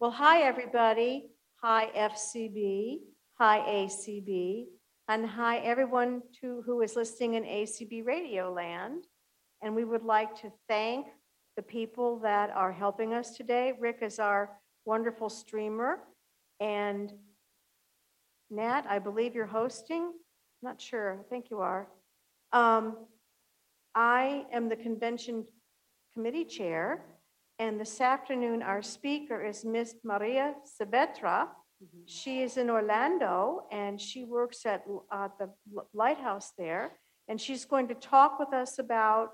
Well, hi, everybody. Hi, FCB. Hi, ACB. And hi, everyone to, who is listening in ACB Radio Land. And we would like to thank the people that are helping us today. Rick is our wonderful streamer. And Nat, I believe you're hosting? Not sure. I think you are. Um, I am the convention committee chair. And this afternoon, our speaker is Miss Maria Saavedra. She is in Orlando and she works at uh, the lighthouse there. And she's going to talk with us about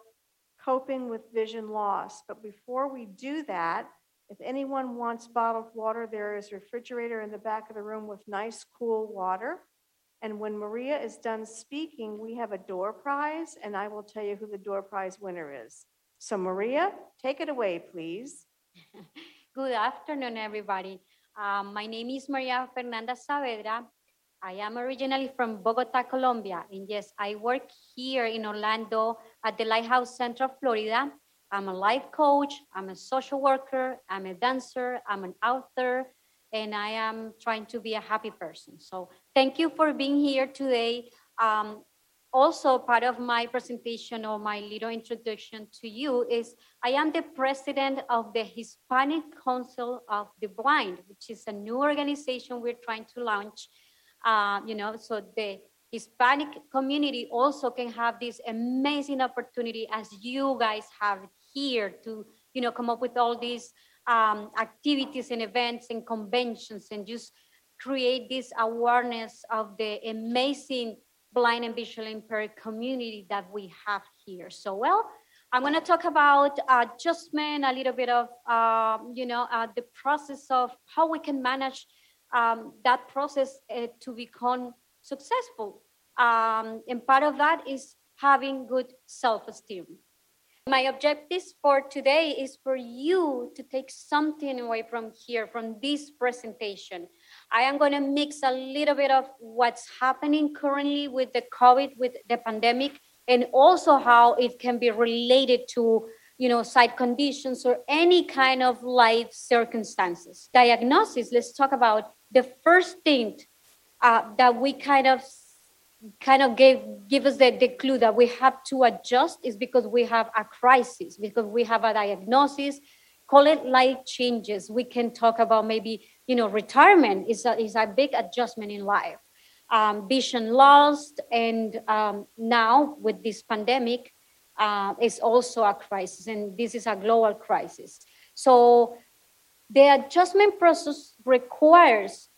coping with vision loss. But before we do that, if anyone wants bottled water, there is a refrigerator in the back of the room with nice, cool water. And when Maria is done speaking, we have a door prize, and I will tell you who the door prize winner is. So Maria, take it away, please. Good afternoon, everybody. Um, my name is Maria Fernanda Saavedra. I am originally from Bogota, Colombia. And yes, I work here in Orlando at the Lighthouse Central, Florida. I'm a life coach, I'm a social worker, I'm a dancer, I'm an author, and I am trying to be a happy person. So thank you for being here today. Um, also part of my presentation or my little introduction to you is I am the president of the Hispanic Council of the Blind, which is a new organization we're trying to launch. Uh, you know, so the Hispanic community also can have this amazing opportunity as you guys have here to, you know, come up with all these um, activities and events and conventions and just create this awareness of the amazing blind and visually impaired community that we have here. So, well, I'm going to talk about adjustment, a little bit of, uh, you know, uh, the process of how we can manage um, that process uh, to become successful. Um, and part of that is having good self-esteem. My objectives for today is for you to take something away from here, from this presentation. I am going to mix a little bit of what's happening currently with the COVID, with the pandemic, and also how it can be related to, you know, sight conditions or any kind of life circumstances. Diagnosis, let's talk about the first thing uh, that we kind of kind of gave give us the, the clue that we have to adjust is because we have a crisis because we have a diagnosis call it life changes we can talk about maybe you know retirement is a, is a big adjustment in life. Um, vision lost and um, now with this pandemic uh, is also a crisis and this is a global crisis. So the adjustment process requires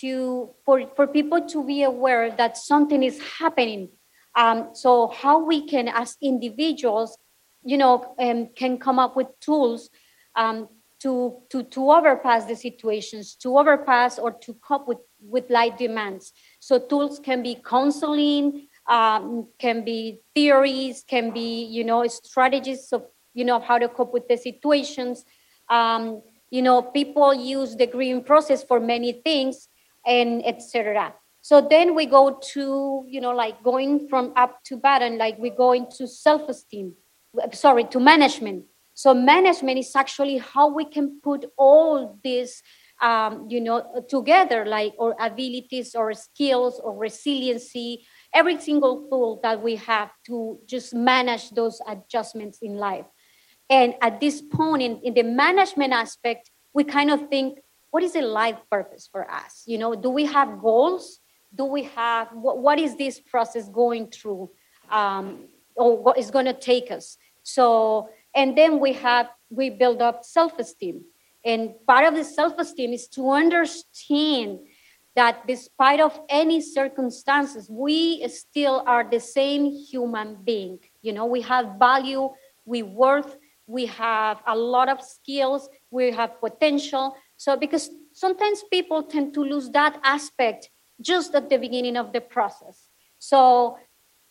to for, for people to be aware that something is happening. Um, so how we can as individuals you know um, can come up with tools um, to, to, to overpass the situations to overpass or to cope with, with life demands so tools can be counseling um, can be theories can be you know strategies of you know how to cope with the situations um, you know people use the green process for many things and etc. So then we go to, you know, like going from up to bottom, like we go into self-esteem, sorry, to management. So management is actually how we can put all this, um, you know, together, like our abilities or skills or resiliency, every single tool that we have to just manage those adjustments in life. And at this point in, in the management aspect, we kind of think what is a life purpose for us? You know do we have goals? Do we have what, what is this process going through um, or what is going to take us? So and then we have we build up self-esteem. And part of the self-esteem is to understand that despite of any circumstances we still are the same human being. You know we have value we worth we have a lot of skills we have potential. So, because sometimes people tend to lose that aspect just at the beginning of the process. So,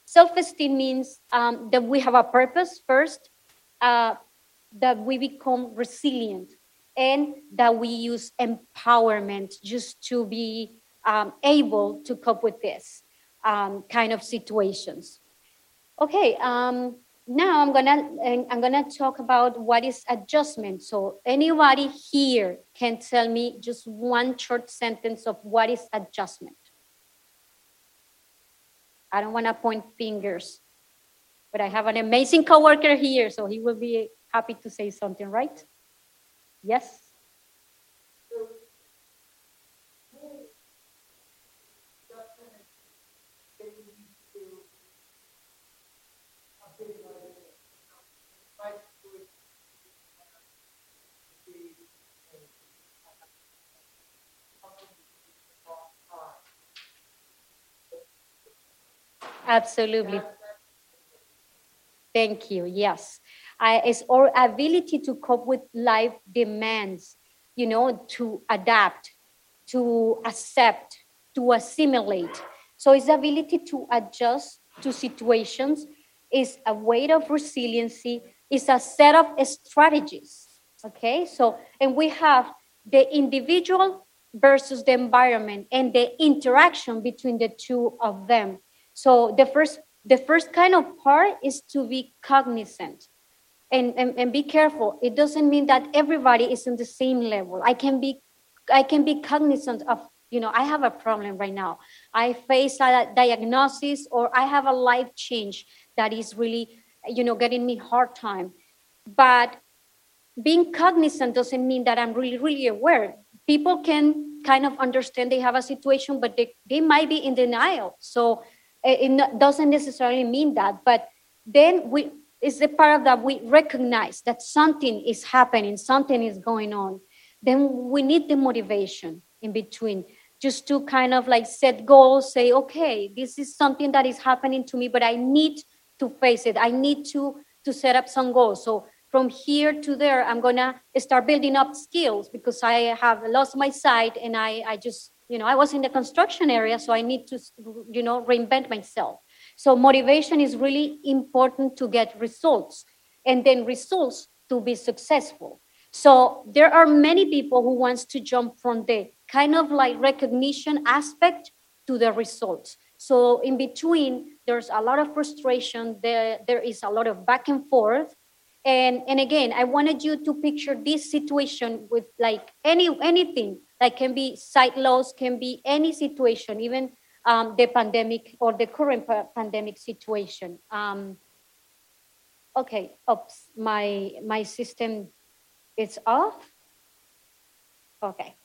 self esteem means um, that we have a purpose first, uh, that we become resilient, and that we use empowerment just to be um, able to cope with this um, kind of situations. Okay, um, now I'm gonna I'm gonna talk about what is adjustment. So anybody here can tell me just one short sentence of what is adjustment. I don't want to point fingers, but I have an amazing coworker here, so he will be happy to say something, right? Yes. Absolutely. Thank you. Yes. It's our ability to cope with life demands, you know, to adapt, to accept, to assimilate. So it's ability to adjust to situations, is a way of resiliency, is a set of strategies. Okay, so and we have the individual versus the environment and the interaction between the two of them. So the first the first kind of part is to be cognizant and, and, and be careful. It doesn't mean that everybody is on the same level. I can be I can be cognizant of, you know, I have a problem right now. I face a diagnosis or I have a life change that is really, you know, getting me hard time. But being cognizant doesn't mean that I'm really, really aware. People can kind of understand they have a situation, but they, they might be in denial. So it doesn't necessarily mean that, but then we is the part of that we recognize that something is happening, something is going on. Then we need the motivation in between just to kind of like set goals, say, okay, this is something that is happening to me, but I need to face it. I need to to set up some goals. So from here to there, I'm gonna start building up skills because I have lost my sight and I, I just you know i was in the construction area so i need to you know reinvent myself. So motivation is really important to get results and then results to be successful. So there are many people who wants to jump from the kind of like recognition aspect to the results. So in between there's a lot of frustration there there is a lot of back and forth. And and again i wanted you to picture this situation with like any anything like can be sight loss, can be any situation, even um, the pandemic or the current pa pandemic situation. Um, okay, oops, my my system is off. Okay,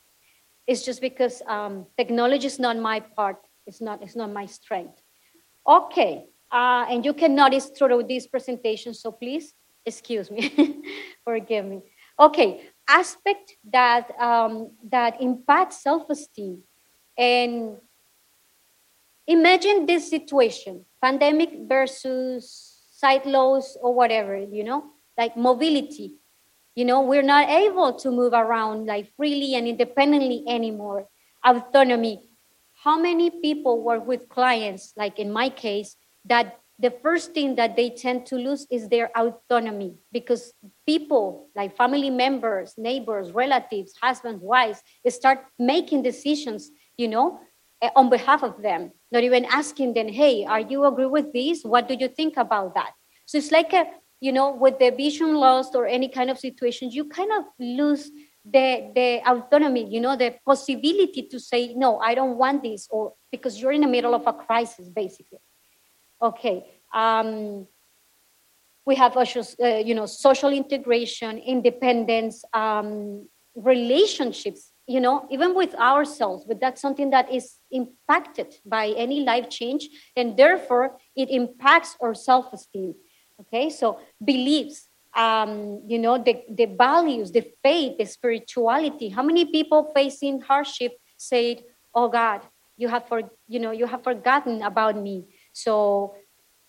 it's just because um, technology is not my part. It's not. It's not my strength. Okay, uh, and you can notice through this presentation. So please excuse me, forgive me. Okay, aspect that um, that impacts self-esteem. And imagine this situation pandemic versus sight loss or whatever you know like mobility. You know we're not able to move around like freely and independently anymore. Autonomy. How many people work with clients like in my case that the first thing that they tend to lose is their autonomy because people like family members neighbors relatives husbands wives start making decisions you know eh, on behalf of them not even asking them hey are you agree with this? What do you think about that? So it's like a you know with the vision lost or any kind of situation you kind of lose the the autonomy you know the possibility to say no i don't want this or because you're in the middle of a crisis basically Okay. Um, we have uh, you know, social integration, independence, um, relationships, you know, even with ourselves, but that's something that is impacted by any life change, and therefore it impacts our self-esteem. Okay, so beliefs, um, you know, the, the values, the faith, the spirituality. How many people facing hardship said, "Oh God, you have for you know you have forgotten about me." So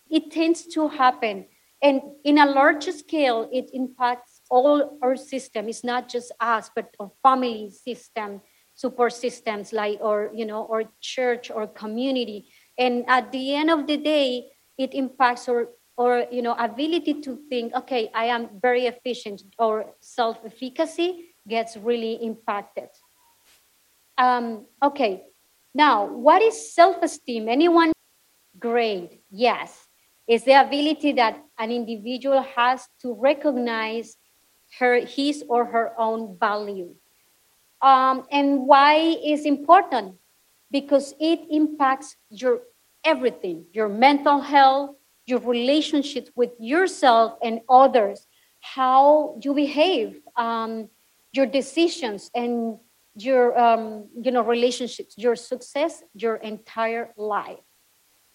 it tends to happen. And in a larger scale, it impacts all our system. It's not just us, but our family system, support systems like or you know, or church or community. And at the end of the day, it impacts our or you know ability to think okay i am very efficient or self-efficacy gets really impacted um, okay now what is self-esteem anyone Great. Yes. It's the ability that an individual has to recognize her, his or her own value. Um, and why is important? Because it impacts your everything, your mental health, your relationships with yourself and others, how you behave, um, your decisions, and your um, you know relationships, your success, your entire life.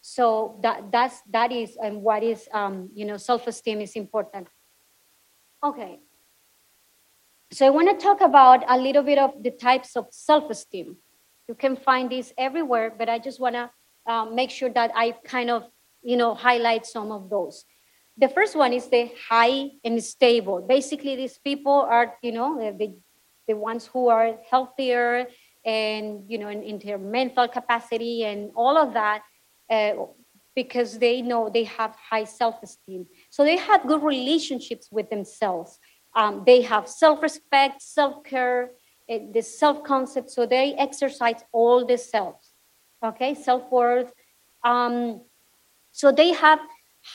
So that that's that is and what is um, you know self-esteem is important. Okay. So I want to talk about a little bit of the types of self-esteem. You can find this everywhere, but I just want to um, make sure that I kind of you know highlight some of those. The first one is the high and stable. Basically, these people are you know the the ones who are healthier and you know in, in their mental capacity and all of that uh, because they know they have high self-esteem. So they have good relationships with themselves. Um, they have self-respect self-care uh, the self-concept. So they exercise all the selves okay? Self-worth. Um, so they have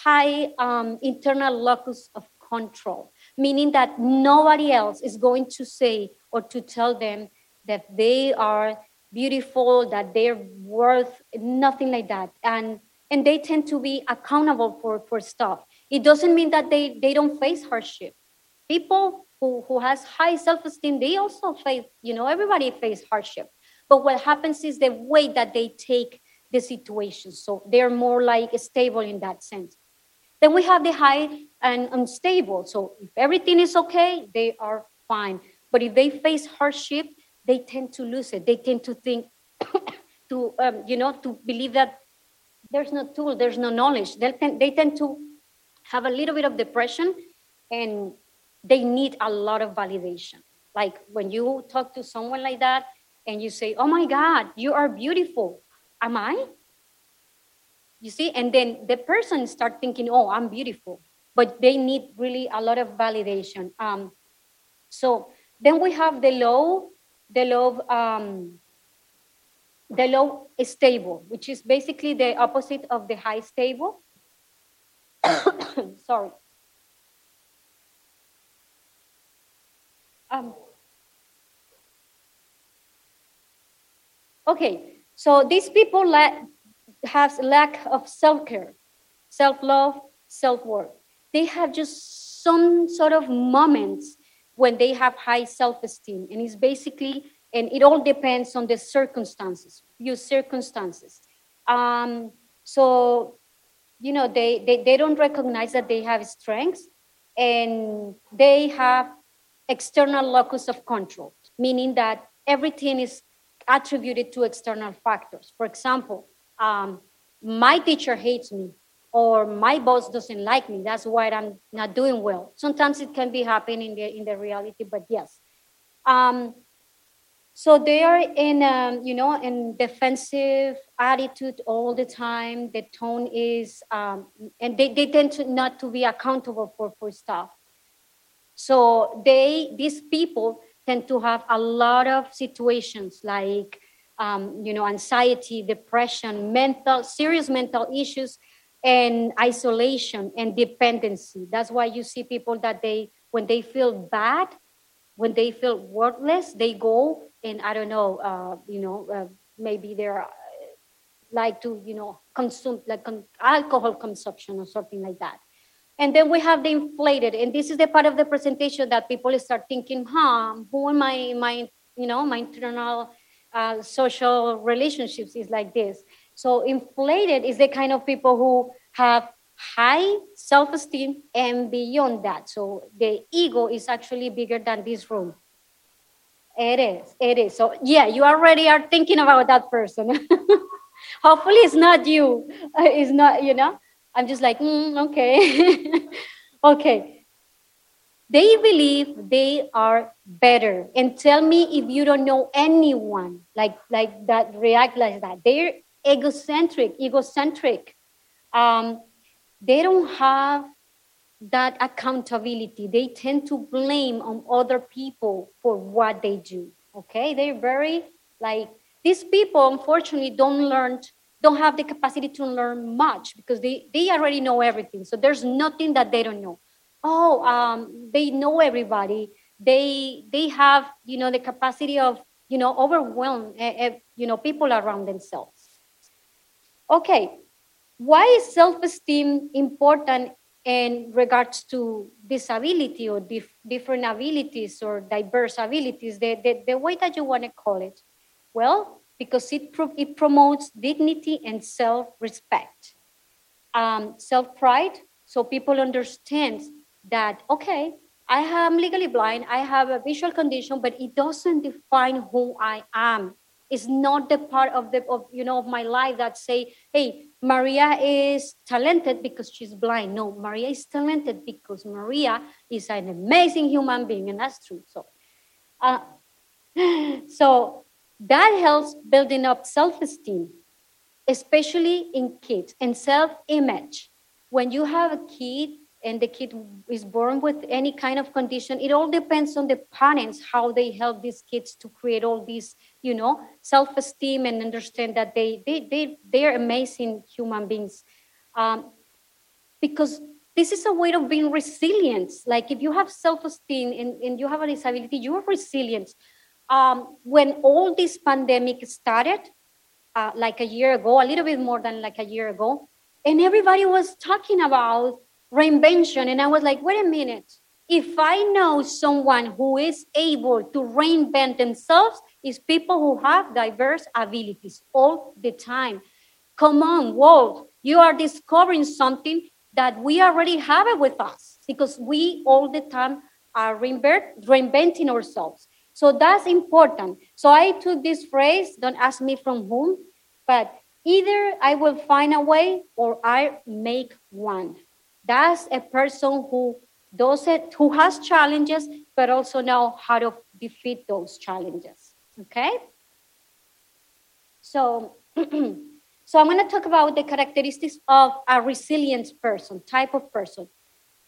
high um, internal locus of control meaning that nobody else is going to say or to tell them that they are beautiful, that they're worth nothing like that. And and they tend to be accountable for, for stuff. It doesn't mean that they, they don't face hardship. People who, who has high self-esteem, they also face, you know, everybody face hardship. But what happens is the way that they take the situation. So they're more like stable in that sense. Then we have the high and unstable. So if everything is okay, they are fine. But if they face hardship, they tend to lose it. They tend to think, to um, you know, to believe that there's no tool, there's no knowledge. They tend, they tend to have a little bit of depression, and they need a lot of validation. Like when you talk to someone like that, and you say, "Oh my God, you are beautiful," am I? You see, and then the person start thinking, "Oh, I'm beautiful," but they need really a lot of validation. Um, so then we have the low, the low, um, the low stable, which is basically the opposite of the high stable. Sorry. Um, okay, so these people la- have lack of self-care, self-love, self-worth. They have just some sort of moments when they have high self-esteem. And it's basically and it all depends on the circumstances your circumstances. Um, so you know they, they they don't recognize that they have strengths and they have external locus of control meaning that everything is attributed to external factors. For example um, my teacher hates me or my boss doesn't like me that's why i'm not doing well. Sometimes it can be happening in the in the reality but yes. Um, so they are in um, you know in defensive attitude all the time. The tone is um, and they, they tend to not to be accountable for for stuff. So they these people tend to have a lot of situations like um, you know anxiety depression mental serious mental issues and isolation and dependency. That's why you see people that they, when they feel bad, when they feel worthless, they go and I don't know, uh, you know, uh, maybe they're uh, like to, you know, consume like con- alcohol consumption or something like that. And then we have the inflated, and this is the part of the presentation that people start thinking, huh, who am I, my, you know, my internal uh, social relationships is like this. So inflated is the kind of people who have high self-esteem and beyond that. So the ego is actually bigger than this room. It is, it is. So yeah, you already are thinking about that person. Hopefully it's not you. It's not, you know, I'm just like, mm, okay. okay. They believe they are better. And tell me if you don't know anyone like, like that react like that. They're egocentric, egocentric. Um, they don't have that accountability. They tend to blame on other people for what they do. Okay, they're very like these people. Unfortunately, don't learn don't have the capacity to learn much because they, they already know everything. So there's nothing that they don't know. Oh, um, they know everybody. They they have you know the capacity of you know overwhelm uh, uh, you know people around themselves. Okay, why is self-esteem important in regards to disability or dif different abilities or diverse abilities, the, the, the way that you want to call it? Well, because it, pro it promotes dignity and self-respect. Um, self-pride, so people understand that, okay, I am legally blind, I have a visual condition, but it doesn't define who I am. It's not the part of the, of, you know, of my life that say, hey, Maria is talented because she's blind. No, Maria is talented because Maria is an amazing human being, and that's true. So, uh, so that helps building up self-esteem, especially in kids and self-image. When you have a kid and the kid is born with any kind of condition, it all depends on the parents how they help these kids to create all these, you know, self-esteem and understand that they they they they're amazing human beings. Um, because this is a way of being resilient. Like if you have self-esteem and, and you have a disability, you are resilient um, when all this pandemic started, uh, like a year ago, a little bit more than like a year ago, and everybody was talking about reinvention. And I was like, wait a minute. If I know someone who is able to reinvent themselves, is people who have diverse abilities all the time. Come on, world, you are discovering something that we already have it with us because we all the time are reinvent, reinventing ourselves. So that's important. So I took this phrase, don't ask me from whom, but either I will find a way or I make one. That's a person who does it, who has challenges, but also know how to defeat those challenges. Okay? So, so I'm going to talk about the characteristics of a resilient person, type of person.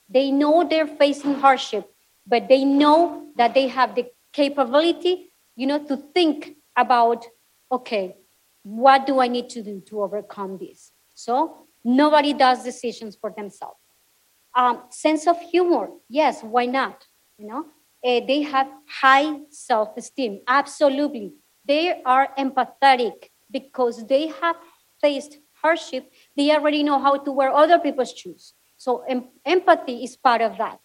They know they're facing hardship, but they know that they have the capability, you know, to think about, okay, what do I need to do to overcome this? So nobody does decisions for themselves. Um, sense of humor, yes, why not? You know, uh, they have high self-esteem, absolutely. They are empathetic because they have faced hardship. They already know how to wear other people's shoes. So em empathy is part of that.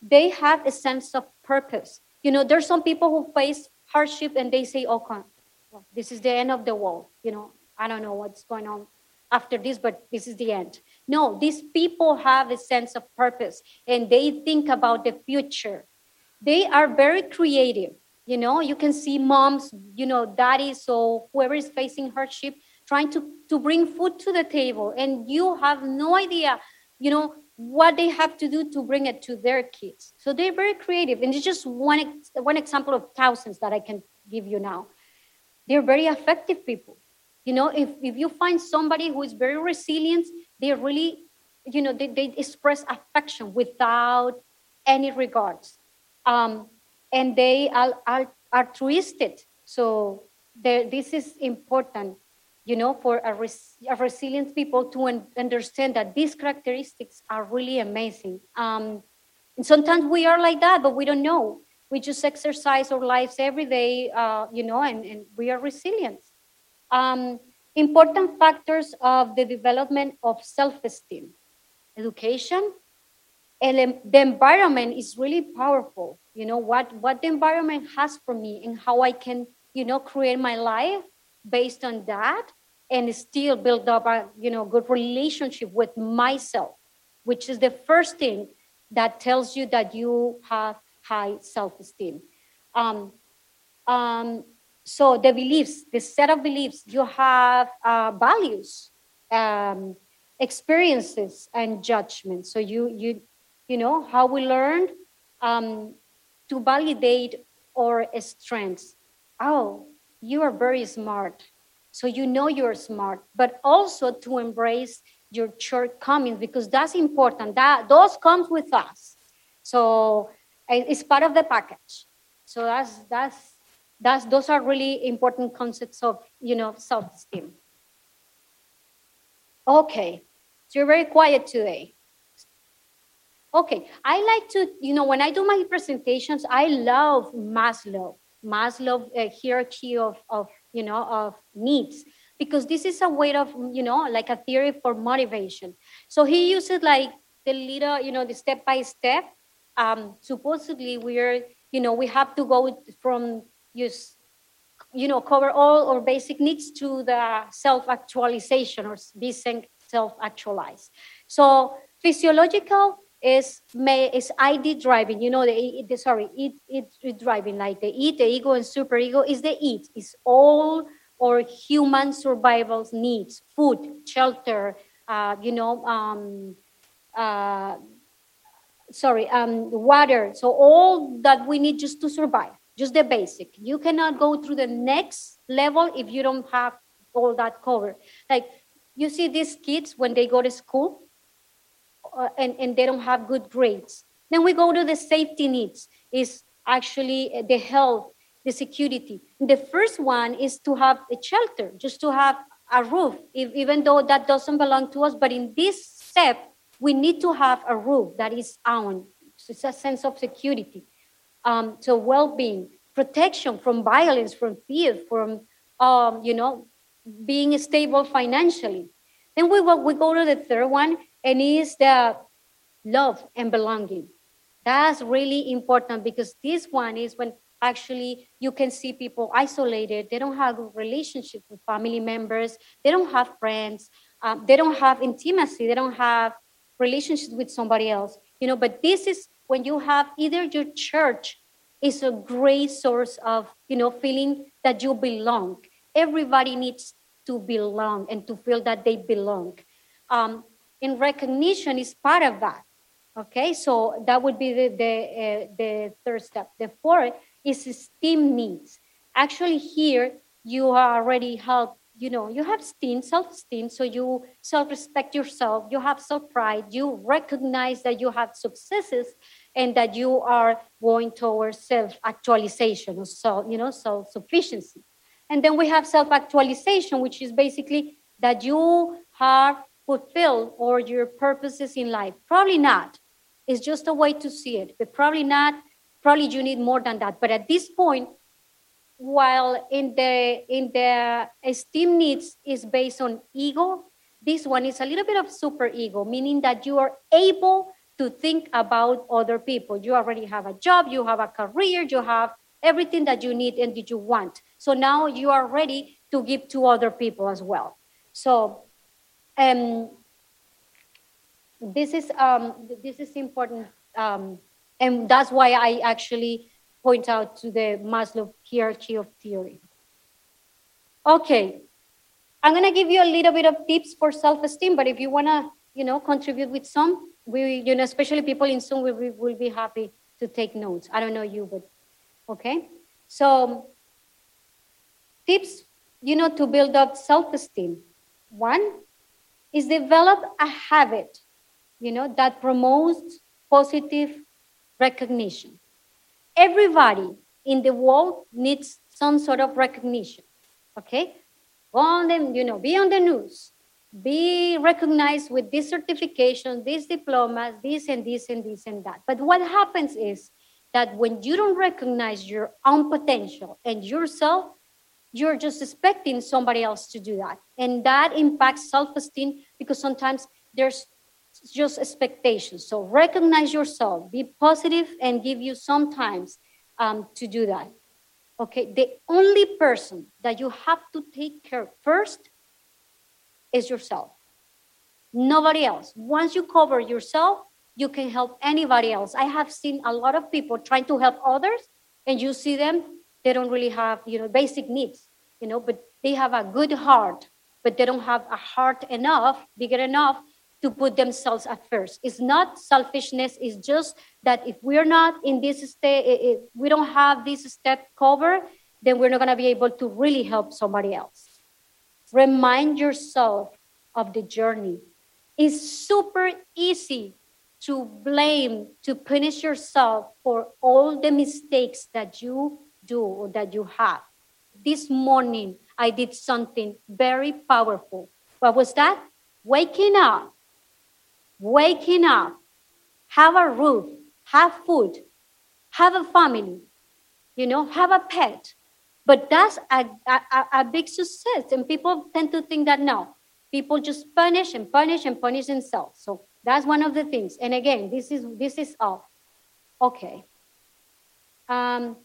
They have a sense of purpose. You know, there's some people who face hardship and they say, oh, well, this is the end of the world. You know, I don't know what's going on after this, but this is the end. No, these people have a sense of purpose and they think about the future. They are very creative. You know, you can see moms, you know, daddies, so whoever is facing hardship, trying to, to bring food to the table. And you have no idea, you know, what they have to do to bring it to their kids. So they're very creative. And it's just one, one example of thousands that I can give you now. They're very effective people. You know, if, if you find somebody who is very resilient, they really, you know, they, they express affection without any regards. Um, and they are, are altruistic. So this is important you know, for a, res a resilient people to understand that these characteristics are really amazing. Um, and sometimes we are like that, but we don't know. We just exercise our lives every day, uh, you know, and, and we are resilient. Um, important factors of the development of self-esteem, education, and the environment is really powerful. You know, what, what the environment has for me and how I can, you know, create my life based on that and still build up a you know good relationship with myself which is the first thing that tells you that you have high self-esteem um, um, so the beliefs the set of beliefs you have uh, values um, experiences and judgments so you you you know how we learned um, to validate our strengths oh you are very smart so you know you're smart, but also to embrace your shortcomings because that's important. That those comes with us. So it's part of the package. So that's that's that's those are really important concepts of you know self-esteem. Okay, so you're very quiet today. Okay, I like to, you know, when I do my presentations, I love Maslow, Maslow uh, hierarchy of, of, you know, of needs, because this is a way of, you know, like a theory for motivation. So he uses like the little, you know, the step by step. Um, supposedly we're, you know, we have to go from use, you know, cover all our basic needs to the self-actualization or be self-actualized. So physiological is may is ID driving. You know, the, the sorry, it, it, it driving like the eat, the ego, and super ego is the eat. It's all our human survival needs: food, shelter, uh, you know, um, uh, sorry, um, water. So all that we need just to survive, just the basic. You cannot go through the next level if you don't have all that covered. Like you see these kids when they go to school uh, and, and they don't have good grades. Then we go to the safety needs is actually uh, the health, the security. The first one is to have a shelter, just to have a roof, if, even though that doesn't belong to us. But in this step, we need to have a roof that is. So it's a sense of security. Um, so well-being, protection from violence, from fear, from um, you know, being stable financially. Then we, we go to the third one, and is the love and belonging. That's really important because this one is when actually you can see people isolated. They don't have a relationship with family members. They don't have friends. Um, they don't have intimacy. They don't have relationships with somebody else. You know, but this is when you have either your church is a great source of you know feeling that you belong. Everybody needs to belong and to feel that they belong. Um, and recognition is part of that. Okay, so that would be the the, uh, the third step. The fourth is esteem needs. Actually, here you are already helped. You know, you have esteem, self-esteem, so you self-respect yourself. You have self-pride. You recognize that you have successes and that you are going towards self-actualization or self, you know, self-sufficiency. And then we have self-actualization, which is basically that you have fulfilled or your purposes in life. Probably not. It's just a way to see it, but probably not. Probably you need more than that. But at this point, while in the in the esteem needs is based on ego, this one is a little bit of super ego, meaning that you are able to think about other people. You already have a job, you have a career, you have everything that you need and that you want. So now you are ready to give to other people as well. So um, this is um, this is important, um, and that's why I actually point out to the Maslow hierarchy of theory. Okay, I'm gonna give you a little bit of tips for self-esteem, but if you wanna, you know, contribute with some, we, you know, especially people in Zoom, we, we will be happy to take notes. I don't know you, but okay. So tips, you know, to build up self-esteem. One, is develop a habit, you know, that promotes positive recognition. Everybody in the world needs some sort of recognition, okay? On them, you know, be on the news, be recognized with this certification, these diplomas, this and this and this and that. But what happens is that when you don't recognize your own potential and yourself, you're just expecting somebody else to do that. And that impacts self esteem because sometimes there's just expectations. So recognize yourself, be positive, and give you some times um, to do that. Okay, the only person that you have to take care first is yourself. Nobody else. Once you cover yourself, you can help anybody else. I have seen a lot of people trying to help others, and you see them, they don't really have, you know, basic needs, you know, but they have a good heart but they don't have a heart enough, bigger enough to put themselves at first. It's not selfishness, it's just that if we're not in this state, if we don't have this step covered, then we're not going to be able to really help somebody else. Remind yourself of the journey. It's super easy to blame, to punish yourself for all the mistakes that you do or that you have. This morning, I did something very powerful. What was that? waking up, waking up, have a roof, have food, have a family, you know, have a pet. But that's a, a, a big success. And people tend to think that no, people just punish and punish and punish themselves. So that's one of the things. And again, this is this is off. Okay. Um,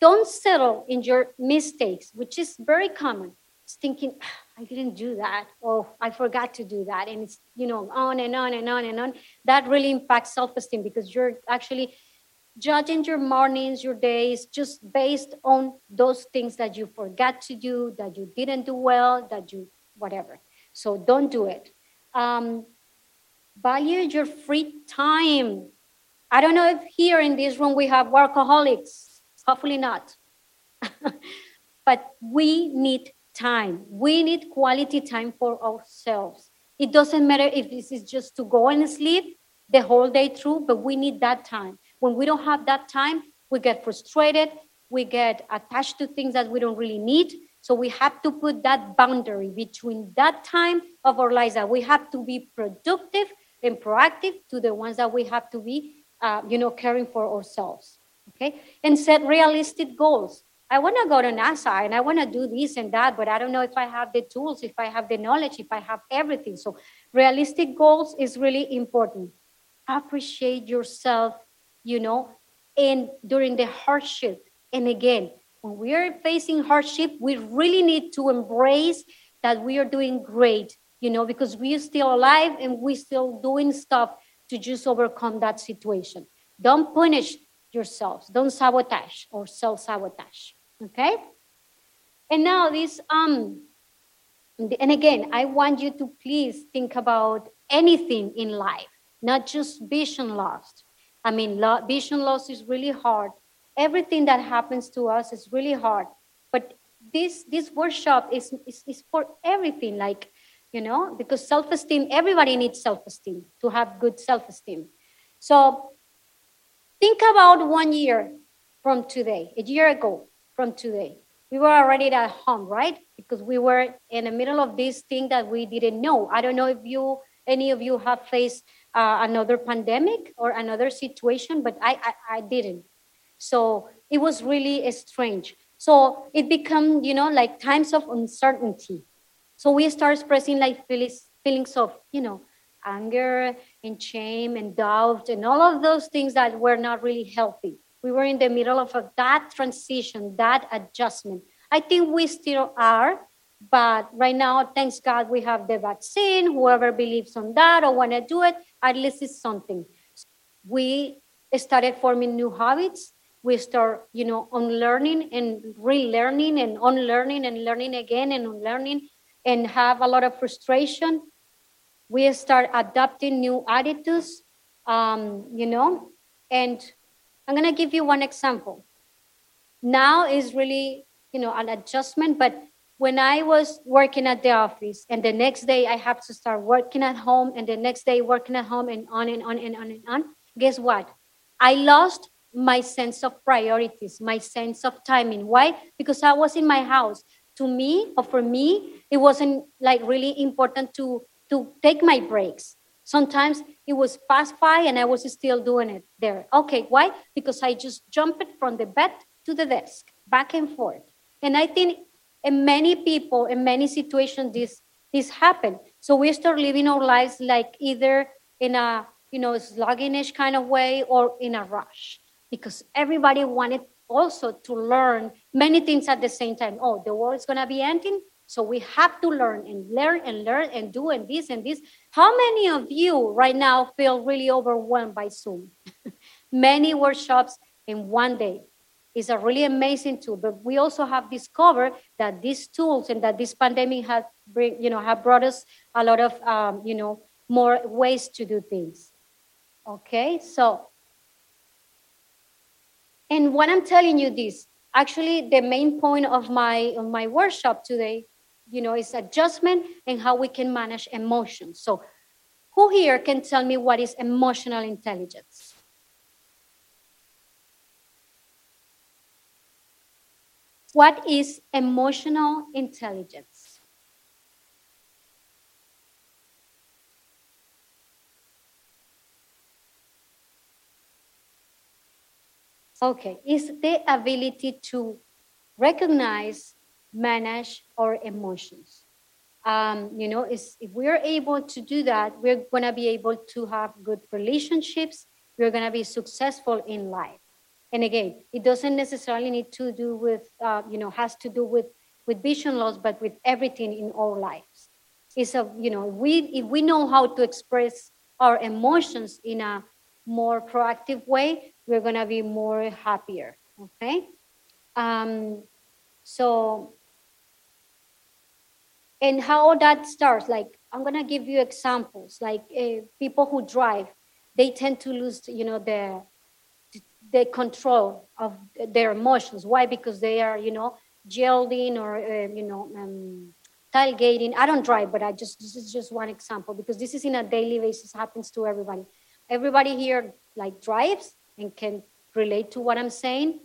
don't settle in your mistakes, which is very common. It's thinking, I didn't do that. Oh, I forgot to do that. And it's, you know, on and on and on and on. That really impacts self-esteem because you're actually judging your mornings, your days, just based on those things that you forgot to do, that you didn't do well, that you, whatever. So don't do it. Um, value your free time. I don't know if here in this room we have workaholics. Hopefully not. but we need time. We need quality time for ourselves. It doesn't matter if this is just to go and sleep the whole day through, but we need that time. When we don't have that time, we get frustrated, we get attached to things that we don't really need. So we have to put that boundary between that time of our lives that we have to be productive and proactive to the ones that we have to be, uh, you know, caring for ourselves. Okay, and set realistic goals. I want to go to NASA and I want to do this and that, but I don't know if I have the tools, if I have the knowledge, if I have everything. So realistic goals is really important. Appreciate yourself, you know, and during the hardship. And again, when we are facing hardship, we really need to embrace that we are doing great, you know, because we are still alive and we're still doing stuff to just overcome that situation. Don't punish yourselves. Don't sabotage or self-sabotage. Okay? And now this um and again, I want you to please think about anything in life, not just vision loss. I mean, vision loss is really hard. Everything that happens to us is really hard. But this this workshop is, is, is for everything, like, you know, because self-esteem, everybody needs self-esteem to have good self-esteem. So think about one year from today, a year ago from today. We were already at home, right? Because we were in the middle of this thing that we didn't know. I don't know if you, any of you have faced uh, another pandemic or another situation, but I, I, I didn't. So it was really strange. So it become, you know, like times of uncertainty. So we start expressing like feelings, feelings of, you know, anger and shame and doubt and all of those things that were not really healthy. We were in the middle of a, that transition, that adjustment. I think we still are, but right now, thanks God, we have the vaccine. Whoever believes on that or want to do it, at least it's something. We started forming new habits. We start, you know, unlearning and relearning and unlearning and learning again and unlearning and have a lot of frustration we start adopting new attitudes, um, you know, and I'm gonna give you one example. Now is really, you know, an adjustment, but when I was working at the office and the next day I have to start working at home and the next day working at home and on and on and on and on, guess what? I lost my sense of priorities, my sense of timing. Why? Because I was in my house. To me, or for me, it wasn't like really important to to take my breaks. Sometimes it was past five and I was still doing it there. Okay, why? Because I just jumped from the bed to the desk, back and forth. And I think in many people, in many situations, this this happened. So we start living our lives like either in a you know sluggish kind of way or in a rush, because everybody wanted also to learn many things at the same time. Oh, the world is gonna be ending. So we have to learn and learn and learn and do and this and this. How many of you right now feel really overwhelmed by Zoom? many workshops in one day is a really amazing tool. But we also have discovered that these tools and that this pandemic has bring, you know, have brought us a lot of um, you know more ways to do things. Okay, so and what I'm telling you this, actually the main point of my of my workshop today you know, it's adjustment and how we can manage emotions. So who here can tell me what is emotional intelligence? What is emotional intelligence? Okay, is the ability to recognize, manage our emotions. Um, you know, if we're able to do that, we're going to be able to have good relationships. We're going to be successful in life. And again, it doesn't necessarily need to do with, uh, you know, has to do with with vision loss, but with everything in our lives. It's a, you know, we if we know how to express our emotions in a more proactive way, we're gonna be more happier. Okay. Um, so, and how that starts, like I'm gonna give you examples. Like uh, people who drive, they tend to lose, you know, the the control of their emotions. Why? Because they are, you know, yelling or uh, you know, um, tailgating. I don't drive, but I just this is just one example because this is in a daily basis happens to everybody. Everybody here like drives and can relate to what I'm saying.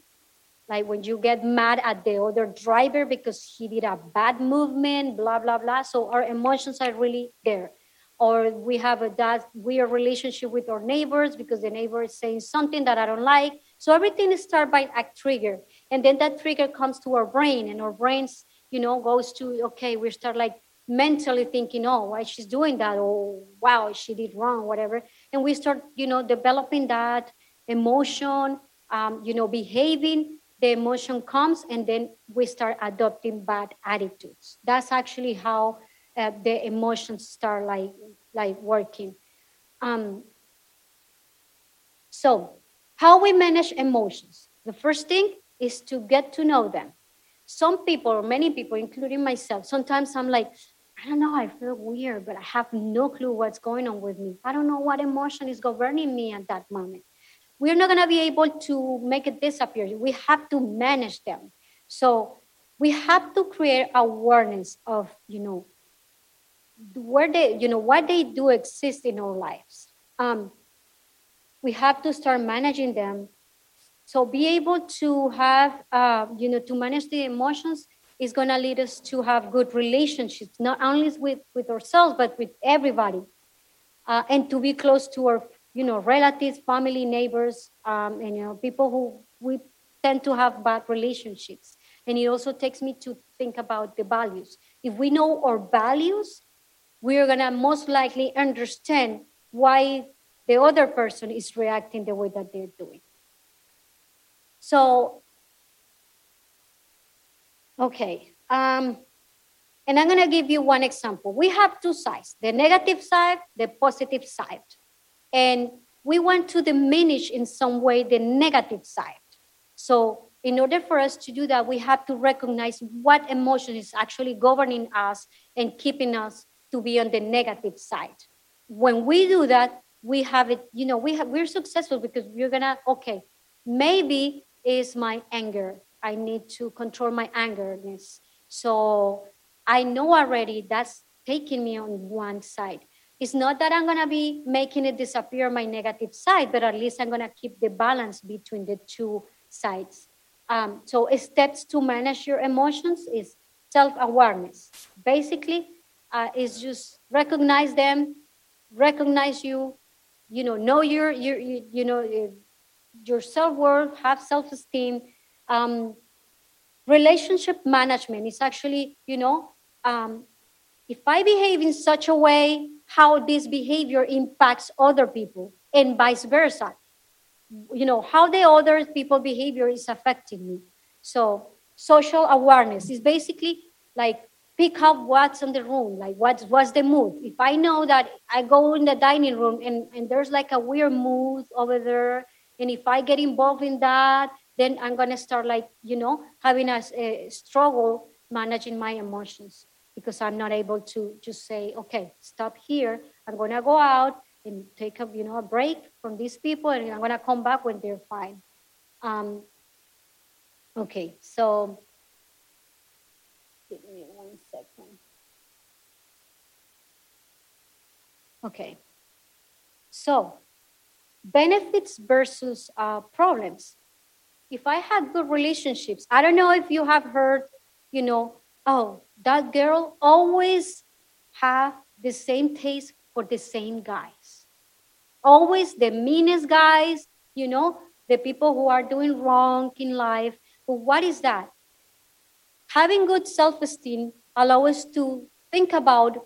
Like when you get mad at the other driver because he did a bad movement, blah blah blah. So our emotions are really there. Or we have a that weird relationship with our neighbors because the neighbor is saying something that I don't like. So everything starts by a trigger, and then that trigger comes to our brain, and our brains, you know, goes to okay, we start like mentally thinking, oh, why she's doing that, or wow, she did wrong, whatever, and we start, you know, developing that emotion, um, you know, behaving. The emotion comes, and then we start adopting bad attitudes. That's actually how uh, the emotions start like like working. Um, so, how we manage emotions? The first thing is to get to know them. Some people, many people, including myself, sometimes I'm like, I don't know, I feel weird, but I have no clue what's going on with me. I don't know what emotion is governing me at that moment. We're not going to be able to make it disappear. We have to manage them. So we have to create awareness of, you know, where they, you know, what they do exist in our lives. Um, we have to start managing them. So be able to have, uh, you know, to manage the emotions is going to lead us to have good relationships, not only with, with ourselves, but with everybody. Uh, and to be close to our, you know, relatives, family, neighbors, um, and, you know, people who we tend to have bad relationships. And it also takes me to think about the values. If we know our values, we're going to most likely understand why the other person is reacting the way that they're doing. So Okay. Um, and I'm going to give you one example. We have two sides the negative side, the positive side. And we want to diminish in some way the negative side. So, in order for us to do that, we have to recognize what emotion is actually governing us and keeping us to be on the negative side. When we do that, we have it, you know, we have, we're successful because we're gonna, okay, maybe is my anger I need to control my angerness. So I know already that's taking me on one side. It's not that I'm gonna be making it disappear my negative side, but at least I'm gonna keep the balance between the two sides. Um, so steps to manage your emotions is self-awareness. Basically, uh, is just recognize them, recognize you, you know, know your your you, you know your self-worth, have self-esteem, um, relationship management is actually, you know, um, if I behave in such a way, how this behavior impacts other people and vice versa. You know, how the other people behavior is affecting me. So social awareness is basically like pick up what's in the room, like what's what's the mood. If I know that I go in the dining room and, and there's like a weird mood over there, and if I get involved in that, then I'm to start like, you know, having a, a, struggle managing my emotions because I'm not able to just say, okay, stop here. I'm to go out and take a, you know, a break from these people and I'm to come back when they're fine. Um, okay, so give me one second. Okay, so benefits versus uh, problems if I had good relationships, I don't know if you have heard, you know, oh, that girl always have the same taste for the same guys. Always the meanest guys, you know, the people who are doing wrong in life. But what is that? Having good self-esteem allow us to think about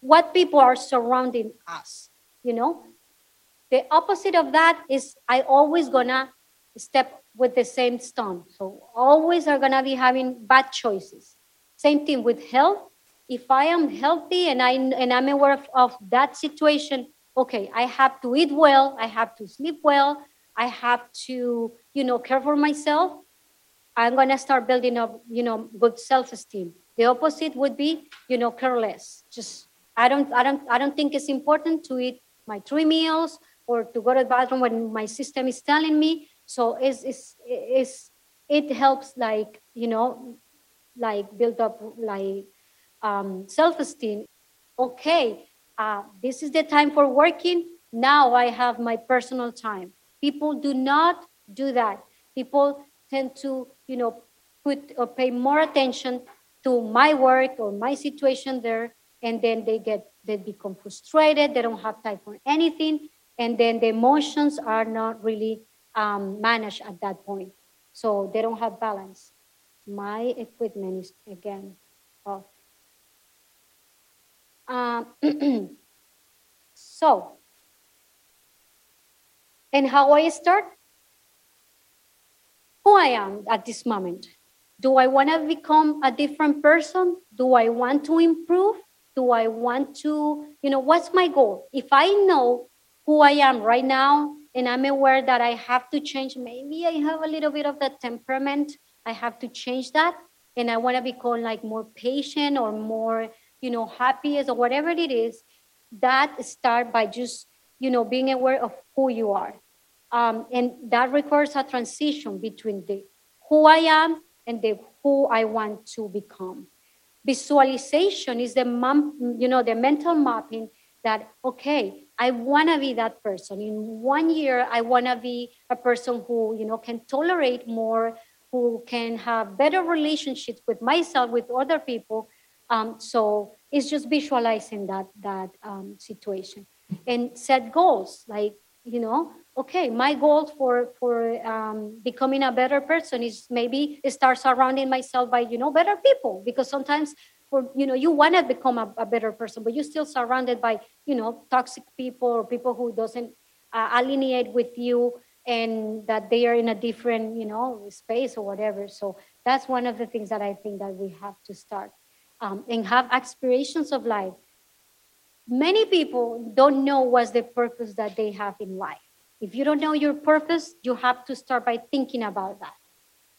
what people are surrounding us, you know? The opposite of that is I always gonna step with the same stone. So always are gonna be having bad choices. Same thing with health. If I am healthy and I and I'm aware of, of that situation, okay, I have to eat well, I have to sleep well, I have to, you know, care for myself. I'm gonna start building up, you know, good self-esteem. The opposite would be, you know, careless. Just I don't, I don't, I don't think it's important to eat my three meals or to go to the bathroom when my system is telling me. So it's, it's, it's it helps like you know, like build up like um, self-esteem. Okay, uh, this is the time for working. Now I have my personal time. People do not do that. People tend to, you know, put or pay more attention to my work or my situation there, and then they get they become frustrated. They don't have time for anything, and then the emotions are not really um, managed at that point. So they don't have balance. My equipment is again off. Um, so, and how I start? Who I am at this moment. Do I want to become a different person? Do I want to improve? Do I want to, you know, what's my goal? If I know who I am right now and I'm aware that I have to change, maybe I have a little bit of that temperament, I have to change that. And I want to become like more patient or more, you know, happy or whatever it is. That start by just, you know, being aware of who you are. Um, and that requires a transition between the who I am and the who I want to become. Visualization is the you know, the mental mapping that okay, I want to be that person. In one year, I want to be a person who, you know, can tolerate more, who can have better relationships with myself, with other people. Um, so it's just visualizing that that um, situation and set goals like you know okay my goal for for um, becoming a better person is maybe start surrounding myself by you know better people. Because sometimes for you know you want to become a, a, better person but you're still surrounded by you know toxic people or people who doesn't uh, with you and that they are in a different you know space or whatever. So that's one of the things that i think that we have to start um, and have aspirations of life. Many people don't know what's the purpose that they have in life if you don't know your purpose, you have to start by thinking about that.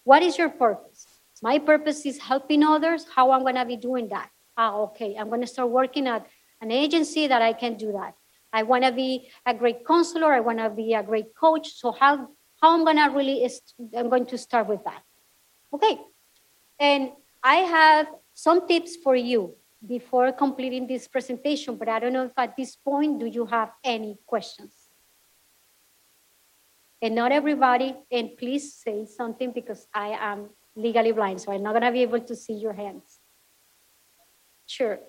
What is your purpose? My purpose is helping others. How I'm going to be doing that? Ah, okay. I'm going to start working at an agency that I can do that. I want to be a great counselor. I want to be a great coach. So how how I'm going to really I'm going to start with that. Okay. And I have some tips for you before completing this presentation, but I don't know if at this point do you have any questions? And not everybody, and please say something because I am legally blind, so I'm not gonna be able to see your hands. Sure.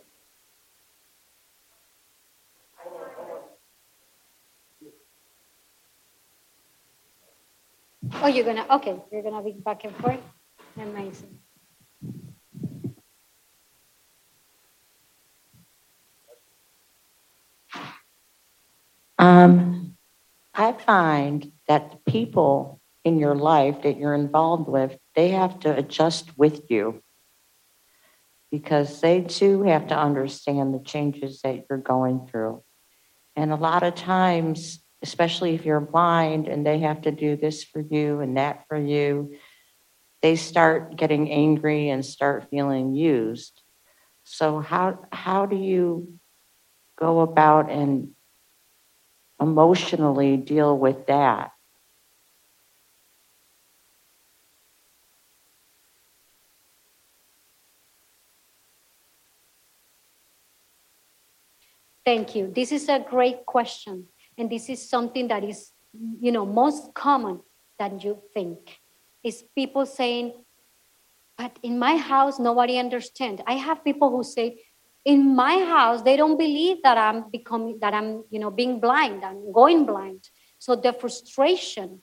Oh, you're gonna, okay, you're gonna be back and forth. Amazing. Um, I find that the people in your life that you're involved with, they have to adjust with you. Because they too have to understand the changes that you're going through. And a lot of times, especially if you're blind and they have to do this for you and that for you, they start getting angry and start feeling used. So how how do you go about and emotionally deal with that? Thank you. This is a great question. And this is something that is, you know, most common than you think. Is people saying, but in my house, nobody understands. I have people who say, in my house, they don't believe that I'm becoming, that I'm, you know, being blind, I'm going blind. So the frustration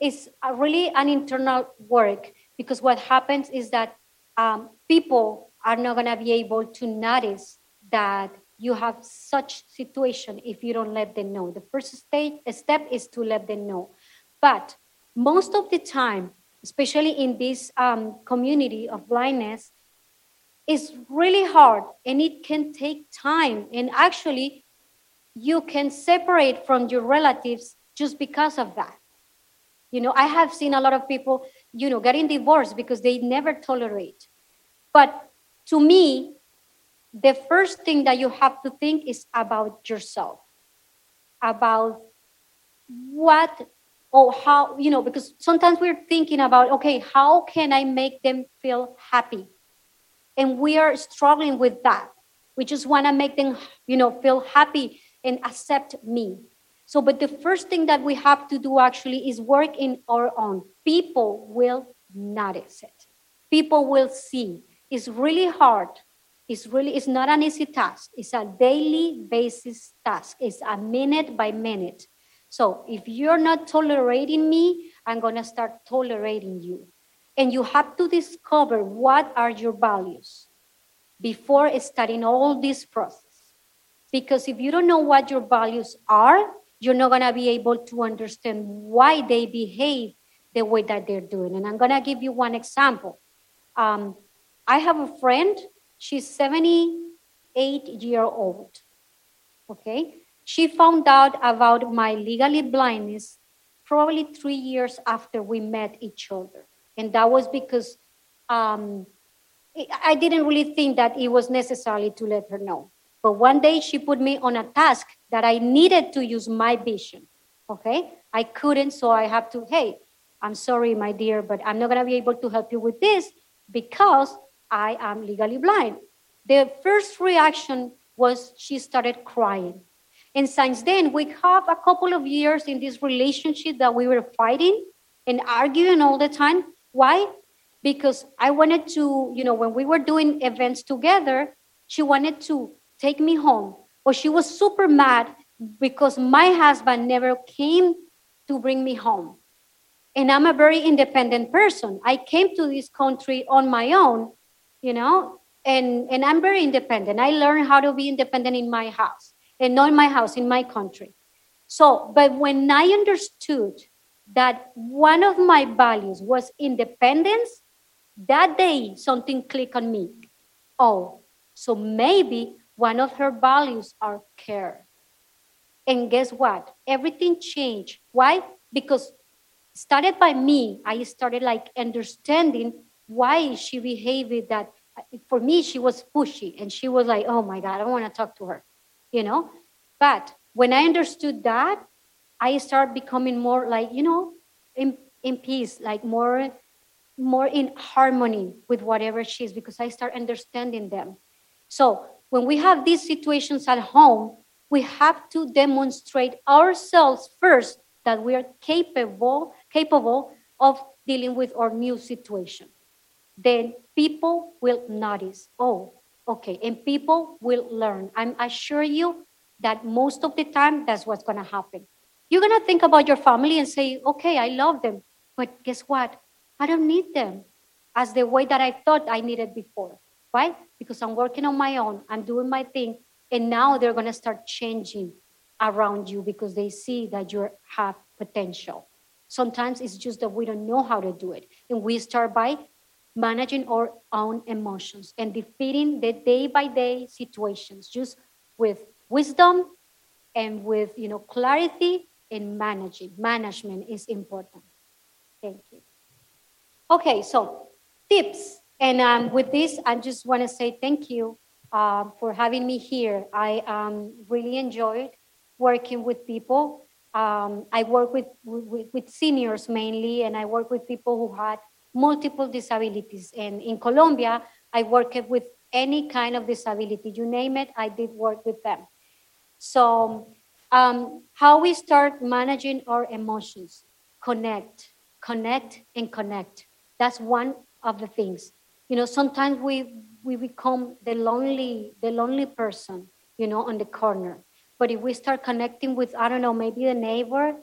is really an internal work because what happens is that um, people are not going to be able to notice that you have such situation if you don't let them know. The first stage, step is to let them know. But most of the time, especially in this um, community of blindness, it's really hard and it can take time. And actually, you can separate from your relatives just because of that. You know, I have seen a lot of people, you know, getting divorced because they never tolerate. But to me, the first thing that you have to think is about yourself, about what or how, you know, because sometimes we're thinking about, okay, how can I make them feel happy? And we are struggling with that. We just want to make them, you know, feel happy and accept me. So, but the first thing that we have to do actually is work in our own. People will notice it. People will see. It's really hard. It's really, it's not an easy task. It's a daily basis task. It's a minute by minute. So if you're not tolerating me, I'm going to start tolerating you. And you have to discover what are your values before starting all this process. Because if you don't know what your values are, you're not going to be able to understand why they behave the way that they're doing. And I'm going to give you one example. Um, I have a friend, she's 78 year old. Okay. She found out about my legally blindness probably three years after we met each other. And that was because um, I didn't really think that it was necessary to let her know. But one day she put me on a task that I needed to use my vision. Okay. I couldn't, so I have to, hey, I'm sorry, my dear, but I'm not going to be able to help you with this because I am legally blind. The first reaction was she started crying. And since then, we have a couple of years in this relationship that we were fighting and arguing all the time. Why? Because I wanted to, you know, when we were doing events together, she wanted to take me home. Or she was super mad because my husband never came to bring me home. And I'm a very independent person. I came to this country on my own, you know, and, and I'm very independent. I learned how to be independent in my house and not in my house, in my country. So, but when I understood that one of my values was independence, that day something clicked on me. Oh, so maybe one of her values are care. And guess what? Everything changed. Why? Because started by me, I started like understanding why she behaved that for me she was pushy and she was like, oh my God, I don't want to talk to her, you know? But when I understood that, I started becoming more like, you know, in, in peace, like more more in harmony with whatever she is because I start understanding them. So when we have these situations at home, we have to demonstrate ourselves first that we are capable capable of dealing with our new situation. Then people will notice, oh, okay, and people will learn. I'm assure you that most of the time that's what's gonna happen. You're gonna think about your family and say, okay, I love them, but guess what? I don't need them as the way that I thought I needed before. Why? Because I'm working on my own, I'm doing my thing, and now they're gonna start changing around you because they see that you have potential. Sometimes it's just that we don't know how to do it. And we start by managing our own emotions and defeating the day by day situations just with wisdom and with you know clarity in managing. Management is important. Thank you. Okay, so tips. And um, with this, I just want to say thank you uh, for having me here. I um, really enjoyed working with people. Um, I work with, with, with seniors mainly, and I work with people who had multiple disabilities. And in Colombia, I worked with any kind of disability. You name it, I did work with them. So um, how we start managing our emotions, connect, connect and connect. That's one of the things you know sometimes we we become the lonely the lonely person you know on the corner but if we start connecting with i don't know maybe the neighbor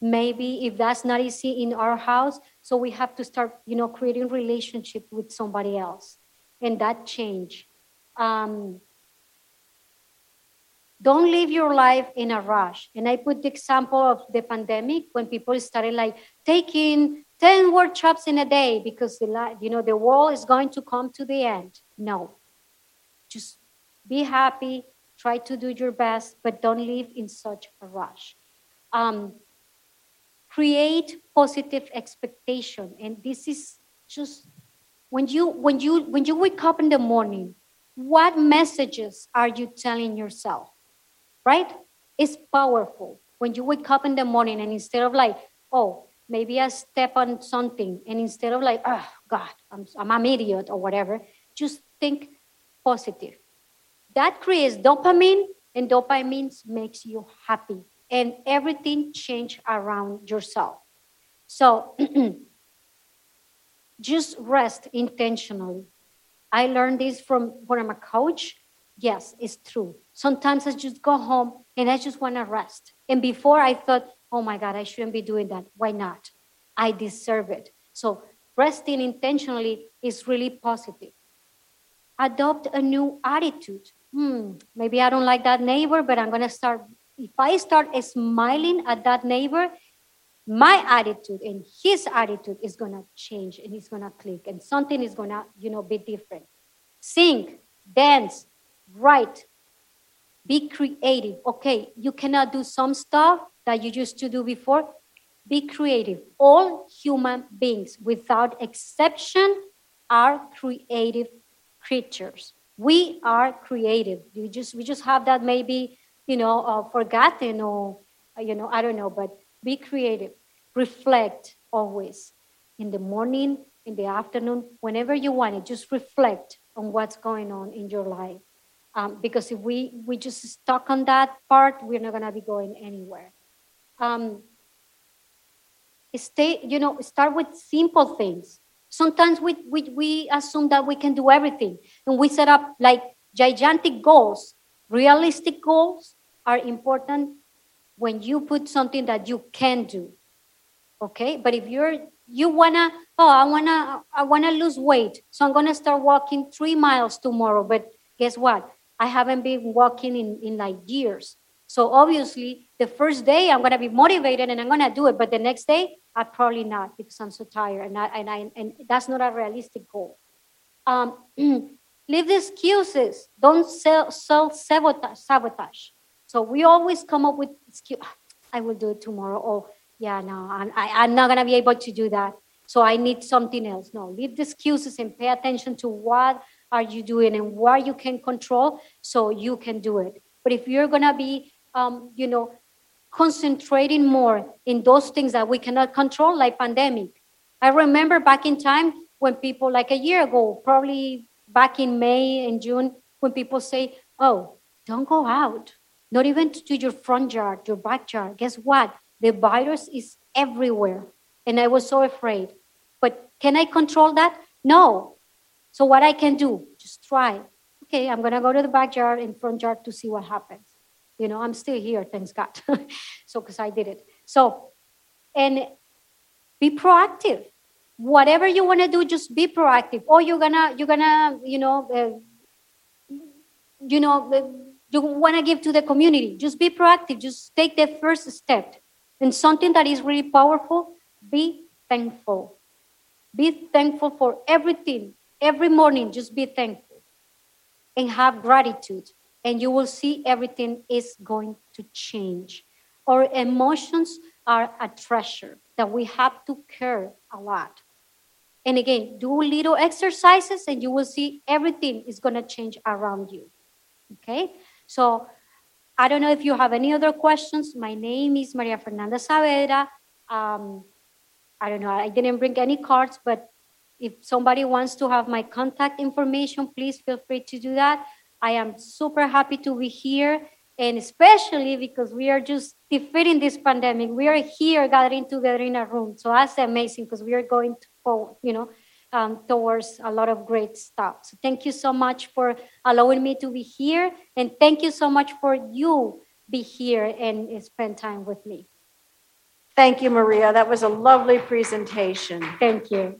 maybe if that's not easy in our house so we have to start you know creating relationship with somebody else. And that change um, don't live your life in a rush. And i put the example of the pandemic when people started like taking 10 workshops in a day because the you know the world is going to come to the end. No. Just be happy try to do your best but don't live in such a rush. Um, create positive expectation. And this is just when you when you when you wake up in the morning what messages are you telling yourself right? It's powerful. When you wake up in the morning and instead of like oh maybe i step on something and instead of like oh god i'm, I'm an idiot or whatever just think positive. That creates dopamine and dopamine makes you happy and everything change around yourself. So just rest intentionally. I learned this from when i'm a coach. Yes it's true. Sometimes i just go home and i just want to rest. And before i thought oh my god i shouldn't be doing that. Why not? I deserve it. So resting intentionally is really positive. Adopt a new attitude. Hmm maybe i don't like that neighbor but i'm going to start if I start smiling at that neighbor, my attitude and his attitude is gonna change and it's gonna click and something is gonna, you know, be different. Sing, dance, write, be creative. Okay, you cannot do some stuff that you used to do before. Be creative. All human beings, without exception, are creative creatures. We are creative. You just we just have that maybe you know, uh, forgotten or, uh, you know, I don't know, but be creative. Reflect always in the morning, in the afternoon, whenever you want it, just reflect on what's going on in your life. Um, because if we, we just stuck on that part, we're not going to be going anywhere. Um, stay, you know, start with simple things. Sometimes we, we, we assume that we can do everything and we set up like gigantic goals, realistic goals, are important when you put something that you can do. Okay, but if you're you wanna oh I wanna I wanna lose weight, so I'm gonna start walking three miles tomorrow. But guess what? I haven't been walking in in like years. So obviously the first day I'm gonna be motivated and I'm gonna do it, but the next day I probably not because I'm so tired and I and I and that's not a realistic goal. Um, leave the excuses. Don't sell self sabotage. So we always come up with excuse. I will do it tomorrow. Oh, yeah, no, I'm, I, I'm not gonna be able to do that. So I need something else. No, leave the excuses and pay attention to what are you doing and what you can control, so you can do it. But if you're gonna be, um, you know, concentrating more in those things that we cannot control, like pandemic. I remember back in time when people, like a year ago, probably back in May and June, when people say, "Oh, don't go out not even to your front yard, your backyard. Guess what? The virus is everywhere. And I was so afraid. But can I control that? No. So what I can do, just try. Okay, I'm gonna go to the backyard and front yard to see what happens. You know, I'm still here, thanks God. so because I did it. So and be proactive. Whatever you want to do, just be proactive. Or you're gonna you're gonna you know uh, you know uh, you want to give to the community. Just be proactive. Just take the first step. And something that is really powerful, be thankful. Be thankful for everything. Every morning, just be thankful and have gratitude. And you will see everything is going to change. Our emotions are a treasure that we have to care a lot. And again, do little exercises and you will see everything is going to change around you. Okay? So I don't know if you have any other questions. My name is Maria Fernanda Saavedra. Um, I don't know, I didn't bring any cards, but if somebody wants to have my contact information, please feel free to do that. I am super happy to be here, and especially because we are just defeating this pandemic. We are here gathering together in a room. So that's amazing because we are going to you know, um, towards a lot of great stuff. So thank you so much for allowing me to be here. And thank you so much for you be here and spend time with me. Thank you, Maria. That was a lovely presentation. Thank you.